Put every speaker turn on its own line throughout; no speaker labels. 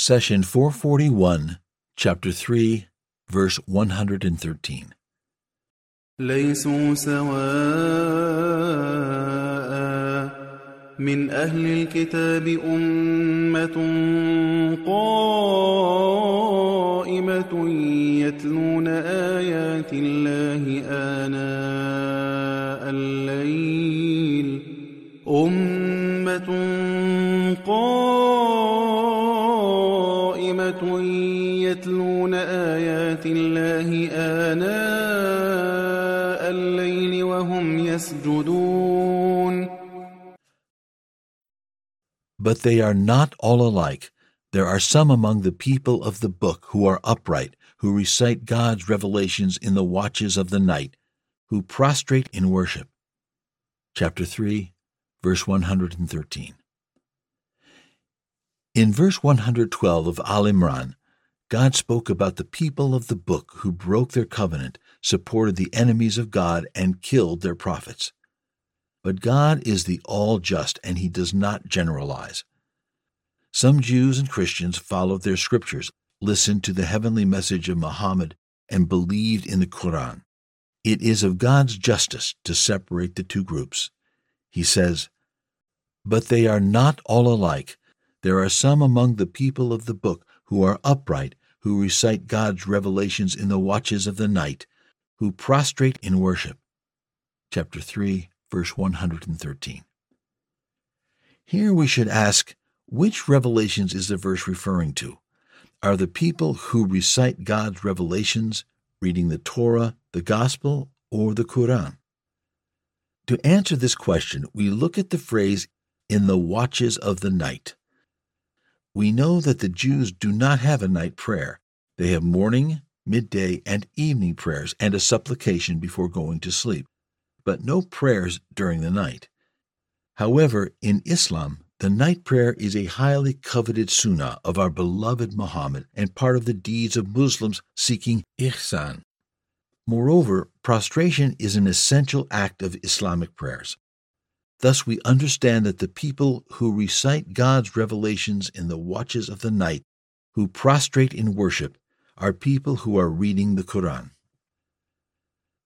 Session 441, Chapter 3, verse 113.
ليسوا سواء من أهل الكتاب أمة قائمة يتلون آيات الله يتلون آيات الله آناء الليل وهم يسجدون
But they are not all alike. There are some among the people of the book who are upright, who recite God's revelations in the watches of the night, who prostrate in worship. Chapter 3, verse 113. In verse 112 of Al Imran, God spoke about the people of the book who broke their covenant, supported the enemies of God, and killed their prophets. But God is the all just, and He does not generalize. Some Jews and Christians followed their scriptures, listened to the heavenly message of Muhammad, and believed in the Quran. It is of God's justice to separate the two groups. He says, But they are not all alike. There are some among the people of the book who are upright, who recite God's revelations in the watches of the night, who prostrate in worship. Chapter 3, verse 113. Here we should ask, which revelations is the verse referring to? Are the people who recite God's revelations reading the Torah, the Gospel, or the Quran? To answer this question, we look at the phrase, in the watches of the night. We know that the Jews do not have a night prayer. They have morning, midday, and evening prayers and a supplication before going to sleep, but no prayers during the night. However, in Islam, the night prayer is a highly coveted sunnah of our beloved Muhammad and part of the deeds of Muslims seeking ihsan. Moreover, prostration is an essential act of Islamic prayers. Thus, we understand that the people who recite God's revelations in the watches of the night, who prostrate in worship, are people who are reading the Quran.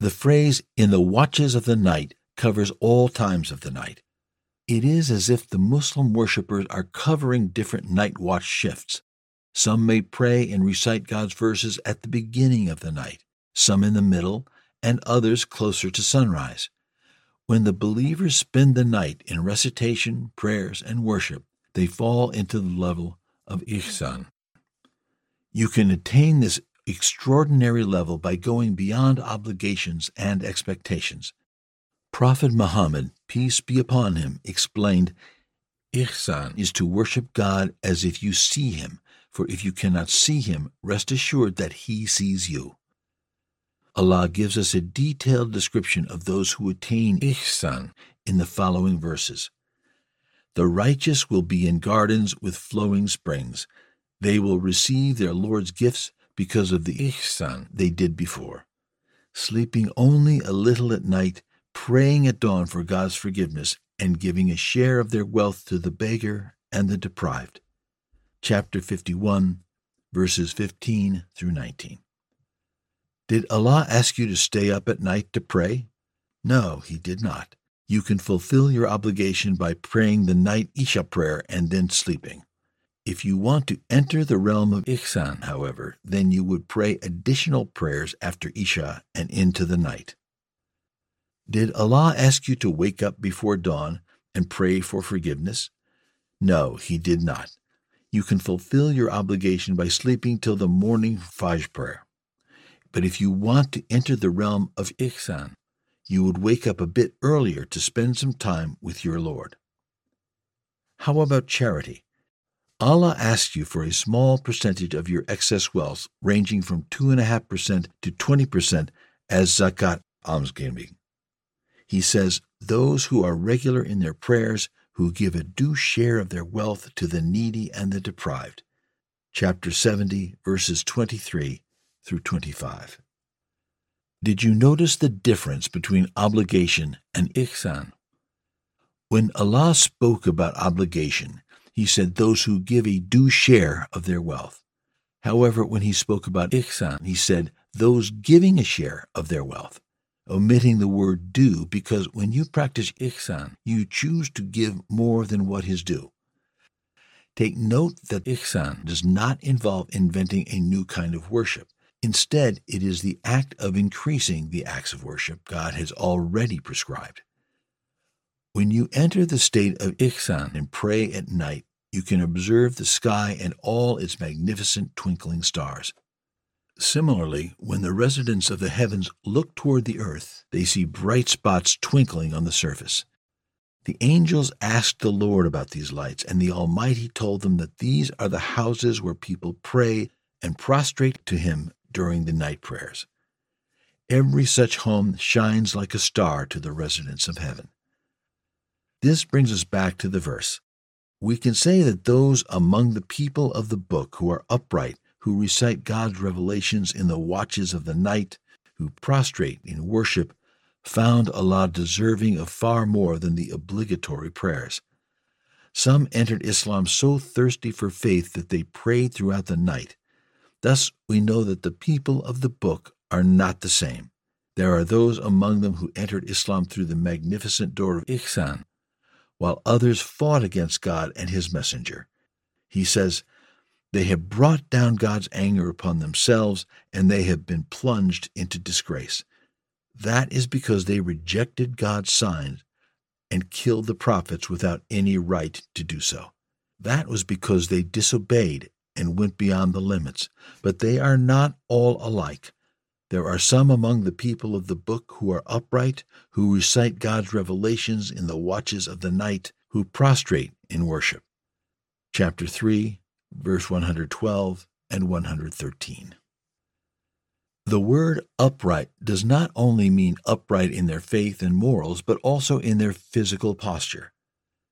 The phrase, in the watches of the night, covers all times of the night. It is as if the Muslim worshippers are covering different night watch shifts. Some may pray and recite God's verses at the beginning of the night, some in the middle, and others closer to sunrise. When the believers spend the night in recitation, prayers, and worship, they fall into the level of ihsan. You can attain this extraordinary level by going beyond obligations and expectations. Prophet Muhammad, peace be upon him, explained, Ihsan is to worship God as if you see him, for if you cannot see him, rest assured that he sees you. Allah gives us a detailed description of those who attain Ihsan in the following verses. The righteous will be in gardens with flowing springs. They will receive their Lord's gifts because of the Ihsan they did before. Sleeping only a little at night, praying at dawn for God's forgiveness, and giving a share of their wealth to the beggar and the deprived. Chapter 51, verses 15 through 19. Did Allah ask you to stay up at night to pray? No, He did not. You can fulfill your obligation by praying the night Isha prayer and then sleeping. If you want to enter the realm of Ihsan, however, then you would pray additional prayers after Isha and into the night. Did Allah ask you to wake up before dawn and pray for forgiveness? No, He did not. You can fulfill your obligation by sleeping till the morning Fajr prayer. But if you want to enter the realm of Ihsan, you would wake up a bit earlier to spend some time with your Lord. How about charity? Allah asks you for a small percentage of your excess wealth, ranging from 2.5% to 20% as zakat almsgiving. He says, Those who are regular in their prayers, who give a due share of their wealth to the needy and the deprived. Chapter 70, verses 23 through 25. Did you notice the difference between obligation and ihsan? When Allah spoke about obligation, he said those who give a due share of their wealth. However, when he spoke about ihsan, he said those giving a share of their wealth, omitting the word due because when you practice ihsan, you choose to give more than what is due. Take note that ihsan does not involve inventing a new kind of worship. Instead, it is the act of increasing the acts of worship God has already prescribed. When you enter the state of ihsan and pray at night, you can observe the sky and all its magnificent twinkling stars. Similarly, when the residents of the heavens look toward the earth, they see bright spots twinkling on the surface. The angels asked the Lord about these lights, and the Almighty told them that these are the houses where people pray and prostrate to Him during the night prayers. Every such home shines like a star to the residents of heaven. This brings us back to the verse. We can say that those among the people of the book who are upright, who recite God's revelations in the watches of the night, who prostrate in worship, found Allah deserving of far more than the obligatory prayers. Some entered Islam so thirsty for faith that they prayed throughout the night. Thus, we know that the people of the book are not the same. There are those among them who entered Islam through the magnificent door of Ihsan, while others fought against God and His messenger. He says, They have brought down God's anger upon themselves, and they have been plunged into disgrace. That is because they rejected God's signs and killed the prophets without any right to do so. That was because they disobeyed and went beyond the limits. But they are not all alike. There are some among the people of the book who are upright, who recite God's revelations in the watches of the night, who prostrate in worship. Chapter 3, verse 112 and 113. The word upright does not only mean upright in their faith and morals, but also in their physical posture.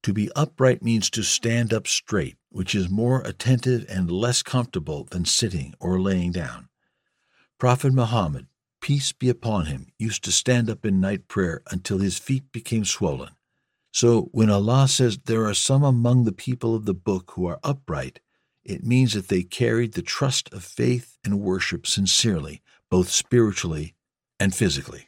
To be upright means to stand up straight, which is more attentive and less comfortable than sitting or laying down. Prophet Muhammad, peace be upon him, used to stand up in night prayer until his feet became swollen. So when Allah says there are some among the people of the book who are upright, it means that they carried the trust of faith and worship sincerely, both spiritually and physically.